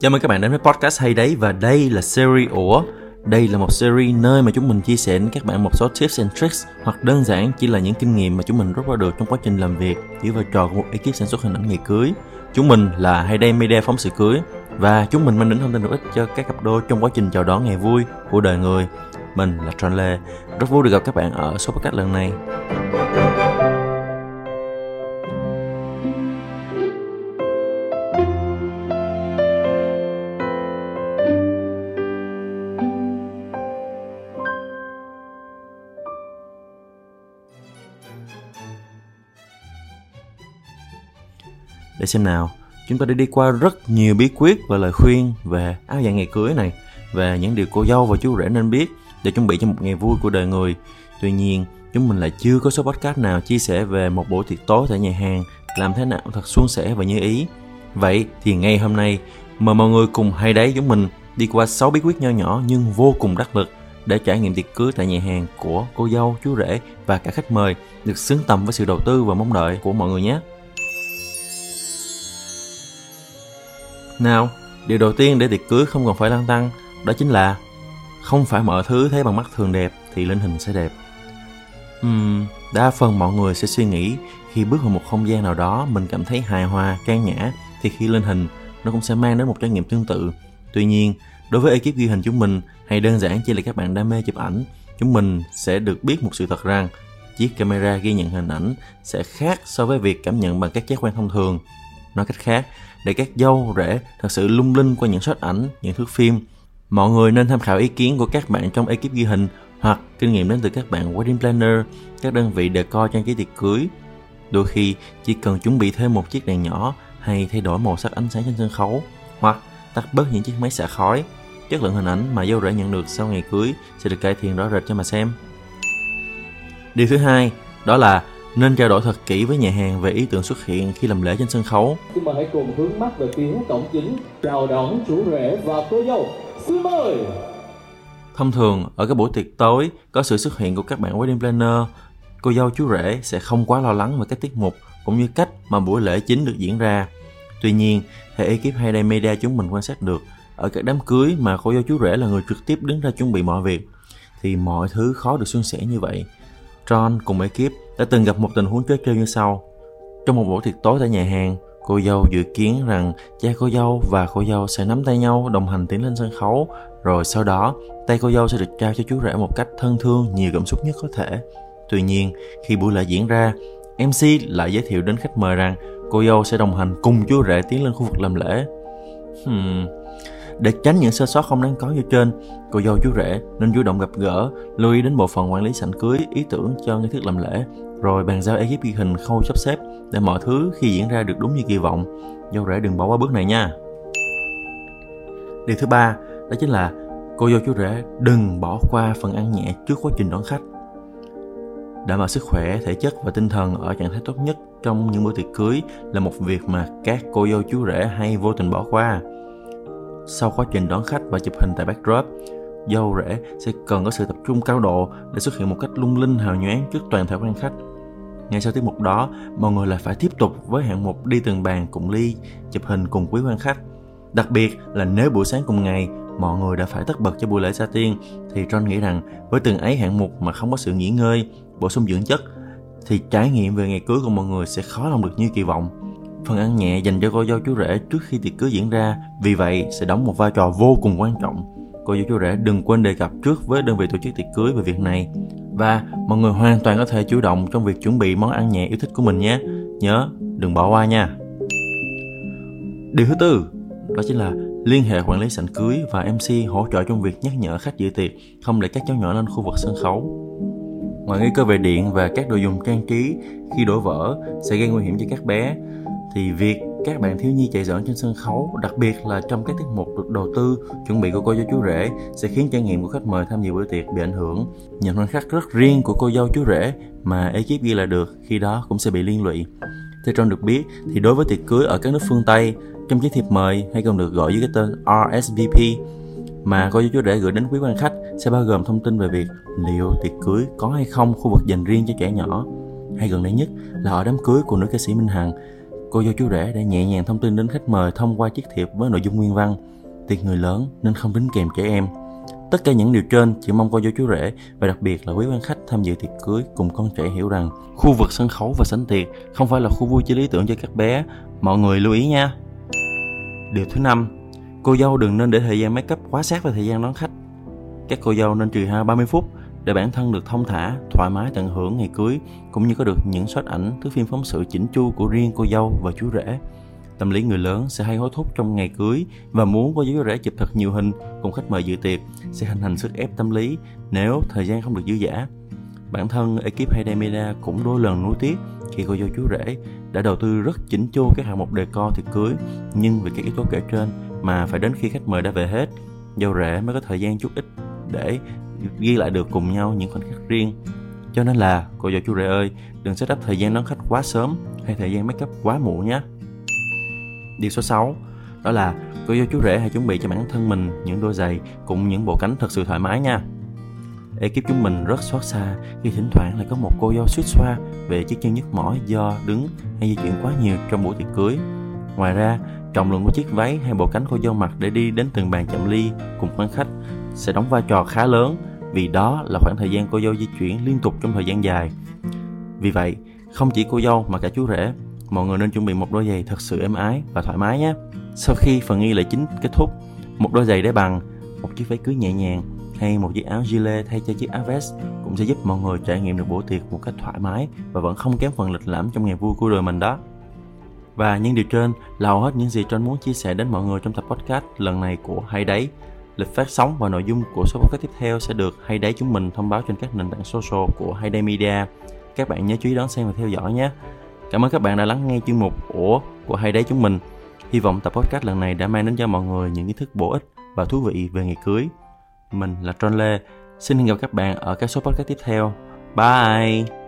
Dạ, chào mừng các bạn đến với podcast hay đấy và đây là series Ủa đây là một series nơi mà chúng mình chia sẻ đến các bạn một số tips and tricks hoặc đơn giản chỉ là những kinh nghiệm mà chúng mình rút ra được trong quá trình làm việc dưới vai trò của một ekip sản xuất hình ảnh ngày cưới. Chúng mình là Hay Đây Media phóng sự cưới và chúng mình mang đến thông tin hữu ích cho các cặp đôi trong quá trình chào đón ngày vui của đời người. Mình là Tron Lê, rất vui được gặp các bạn ở số podcast lần này. Để xem nào, chúng ta đã đi qua rất nhiều bí quyết và lời khuyên về áo dài ngày cưới này, về những điều cô dâu và chú rể nên biết để chuẩn bị cho một ngày vui của đời người. Tuy nhiên, chúng mình lại chưa có số podcast nào chia sẻ về một buổi tiệc tối tại nhà hàng làm thế nào thật suôn sẻ và như ý. Vậy thì ngay hôm nay, mời mọi người cùng hay đấy chúng mình đi qua 6 bí quyết nho nhỏ nhưng vô cùng đắc lực để trải nghiệm tiệc cưới tại nhà hàng của cô dâu, chú rể và cả khách mời được xứng tầm với sự đầu tư và mong đợi của mọi người nhé. Nào, điều đầu tiên để tiệc cưới không còn phải lăng tăng, đó chính là không phải mọi thứ thấy bằng mắt thường đẹp thì lên hình sẽ đẹp. Uhm, đa phần mọi người sẽ suy nghĩ khi bước vào một không gian nào đó mình cảm thấy hài hòa, can nhã thì khi lên hình nó cũng sẽ mang đến một trải nghiệm tương tự. Tuy nhiên, đối với ekip ghi hình chúng mình hay đơn giản chỉ là các bạn đam mê chụp ảnh, chúng mình sẽ được biết một sự thật rằng chiếc camera ghi nhận hình ảnh sẽ khác so với việc cảm nhận bằng các giác quan thông thường. Nói cách khác, để các dâu rể thật sự lung linh qua những shot ảnh, những thước phim. Mọi người nên tham khảo ý kiến của các bạn trong ekip ghi hình hoặc kinh nghiệm đến từ các bạn wedding planner, các đơn vị decor trang trí tiệc cưới. Đôi khi chỉ cần chuẩn bị thêm một chiếc đèn nhỏ hay thay đổi màu sắc ánh sáng trên sân khấu hoặc tắt bớt những chiếc máy xả khói. Chất lượng hình ảnh mà dâu rể nhận được sau ngày cưới sẽ được cải thiện rõ rệt cho mà xem. Điều thứ hai đó là nên trao đổi thật kỹ với nhà hàng về ý tưởng xuất hiện khi làm lễ trên sân khấu. Xin mời hãy cùng hướng mắt về phía cổng chính chào đón chú rể và cô dâu. Xin mời. Thông thường, ở các buổi tiệc tối có sự xuất hiện của các bạn wedding planner, cô dâu chú rể sẽ không quá lo lắng về các tiết mục cũng như cách mà buổi lễ chính được diễn ra. Tuy nhiên, theo ekip Hayday Media chúng mình quan sát được, ở các đám cưới mà cô dâu chú rể là người trực tiếp đứng ra chuẩn bị mọi việc, thì mọi thứ khó được suôn sẻ như vậy. John cùng ekip đã từng gặp một tình huống trớ trêu như sau. Trong một buổi tiệc tối tại nhà hàng, cô dâu dự kiến rằng cha cô dâu và cô dâu sẽ nắm tay nhau đồng hành tiến lên sân khấu, rồi sau đó tay cô dâu sẽ được trao cho chú rể một cách thân thương, nhiều cảm xúc nhất có thể. Tuy nhiên, khi buổi lễ diễn ra, MC lại giới thiệu đến khách mời rằng cô dâu sẽ đồng hành cùng chú rể tiến lên khu vực làm lễ. Hmm, để tránh những sơ sót không đáng có như trên, cô dâu chú rể nên chủ động gặp gỡ, lưu ý đến bộ phận quản lý sảnh cưới, ý tưởng cho nghi thức làm lễ, rồi bàn giao ekip ghi hình khâu sắp xếp để mọi thứ khi diễn ra được đúng như kỳ vọng. Dâu rể đừng bỏ qua bước này nha. Điều thứ ba đó chính là cô dâu chú rể đừng bỏ qua phần ăn nhẹ trước quá trình đón khách. Đảm bảo sức khỏe, thể chất và tinh thần ở trạng thái tốt nhất trong những bữa tiệc cưới là một việc mà các cô dâu chú rể hay vô tình bỏ qua. Sau quá trình đón khách và chụp hình tại backdrop, dâu rể sẽ cần có sự tập trung cao độ để xuất hiện một cách lung linh hào nhoáng trước toàn thể quan khách. Ngay sau tiết mục đó, mọi người lại phải tiếp tục với hạng mục đi từng bàn cùng ly, chụp hình cùng quý quan khách. Đặc biệt là nếu buổi sáng cùng ngày mọi người đã phải tất bật cho buổi lễ gia tiên thì John nghĩ rằng với từng ấy hạng mục mà không có sự nghỉ ngơi, bổ sung dưỡng chất thì trải nghiệm về ngày cưới của mọi người sẽ khó lòng được như kỳ vọng. Phần ăn nhẹ dành cho cô dâu chú rể trước khi tiệc cưới diễn ra, vì vậy sẽ đóng một vai trò vô cùng quan trọng. Cô dâu chú rể đừng quên đề cập trước với đơn vị tổ chức tiệc cưới về việc này. Và mọi người hoàn toàn có thể chủ động trong việc chuẩn bị món ăn nhẹ yêu thích của mình nhé. Nhớ, đừng bỏ qua nha. Điều thứ tư, đó chính là liên hệ quản lý sảnh cưới và MC hỗ trợ trong việc nhắc nhở khách dự tiệc không để các cháu nhỏ lên khu vực sân khấu. Ngoài nguy cơ về điện và các đồ dùng trang trí khi đổ vỡ sẽ gây nguy hiểm cho các bé, thì việc các bạn thiếu nhi chạy giỡn trên sân khấu, đặc biệt là trong các tiết mục được đầu tư chuẩn bị của cô dâu chú rể sẽ khiến trải nghiệm của khách mời tham dự bữa tiệc bị ảnh hưởng. Những khoảnh khắc rất riêng của cô dâu chú rể mà ekip ghi lại được khi đó cũng sẽ bị liên lụy. Theo trong được biết thì đối với tiệc cưới ở các nước phương Tây, trong chiếc thiệp mời hay còn được gọi dưới cái tên RSVP mà cô dâu chú rể gửi đến quý quan khách sẽ bao gồm thông tin về việc liệu tiệc cưới có hay không khu vực dành riêng cho trẻ nhỏ hay gần đây nhất là ở đám cưới của nữ ca sĩ Minh Hằng cô dâu chú rể đã nhẹ nhàng thông tin đến khách mời thông qua chiếc thiệp với nội dung nguyên văn. Tiệc người lớn nên không đính kèm trẻ em. Tất cả những điều trên chỉ mong cô dâu chú rể và đặc biệt là quý quan khách tham dự tiệc cưới cùng con trẻ hiểu rằng khu vực sân khấu và sảnh tiệc không phải là khu vui chơi lý tưởng cho các bé. Mọi người lưu ý nha. Điều thứ năm, cô dâu đừng nên để thời gian make up quá sát với thời gian đón khách. Các cô dâu nên trừ hao 30 phút để bản thân được thông thả, thoải mái tận hưởng ngày cưới cũng như có được những shot ảnh thước phim phóng sự chỉnh chu của riêng cô dâu và chú rể. Tâm lý người lớn sẽ hay hối thúc trong ngày cưới và muốn cô chú rể chụp thật nhiều hình cùng khách mời dự tiệc sẽ hình thành sức ép tâm lý nếu thời gian không được dư dả. Bản thân ekip Hayday Media cũng đôi lần nuối tiếc khi cô dâu chú rể đã đầu tư rất chỉnh chu các hạng mục decor tiệc cưới nhưng vì các yếu tố kể trên mà phải đến khi khách mời đã về hết dâu rể mới có thời gian chút ít để ghi lại được cùng nhau những khoảnh khắc riêng cho nên là cô dâu chú rể ơi đừng set up thời gian đón khách quá sớm hay thời gian make up quá muộn nhé Điều số 6 đó là cô dâu chú rể hãy chuẩn bị cho bản thân mình những đôi giày cùng những bộ cánh thật sự thoải mái nha. Ekip chúng mình rất xót xa khi thỉnh thoảng lại có một cô dâu suýt xoa về chiếc chân nhức mỏi do đứng hay di chuyển quá nhiều trong buổi tiệc cưới. Ngoài ra, trọng lượng của chiếc váy hay bộ cánh cô dâu mặc để đi đến từng bàn chạm ly cùng quan khách sẽ đóng vai trò khá lớn vì đó là khoảng thời gian cô dâu di chuyển liên tục trong thời gian dài. Vì vậy, không chỉ cô dâu mà cả chú rể, mọi người nên chuẩn bị một đôi giày thật sự êm ái và thoải mái nhé. Sau khi phần nghi lễ chính kết thúc, một đôi giày để bằng, một chiếc váy cưới nhẹ nhàng hay một chiếc áo gilet thay cho chiếc áo vest cũng sẽ giúp mọi người trải nghiệm được buổi tiệc một cách thoải mái và vẫn không kém phần lịch lãm trong ngày vui của đời mình đó. Và những điều trên là hầu hết những gì Trân muốn chia sẻ đến mọi người trong tập podcast lần này của Hay Đấy Lịch phát sóng và nội dung của số podcast tiếp theo sẽ được Hay Đấy chúng mình thông báo trên các nền tảng social của Hay Day Media. Các bạn nhớ chú ý đón xem và theo dõi nhé. Cảm ơn các bạn đã lắng nghe chuyên mục của của Hay Đấy chúng mình. Hy vọng tập podcast lần này đã mang đến cho mọi người những kiến thức bổ ích và thú vị về ngày cưới. Mình là Tron Lê. Xin hẹn gặp các bạn ở các số podcast tiếp theo. Bye!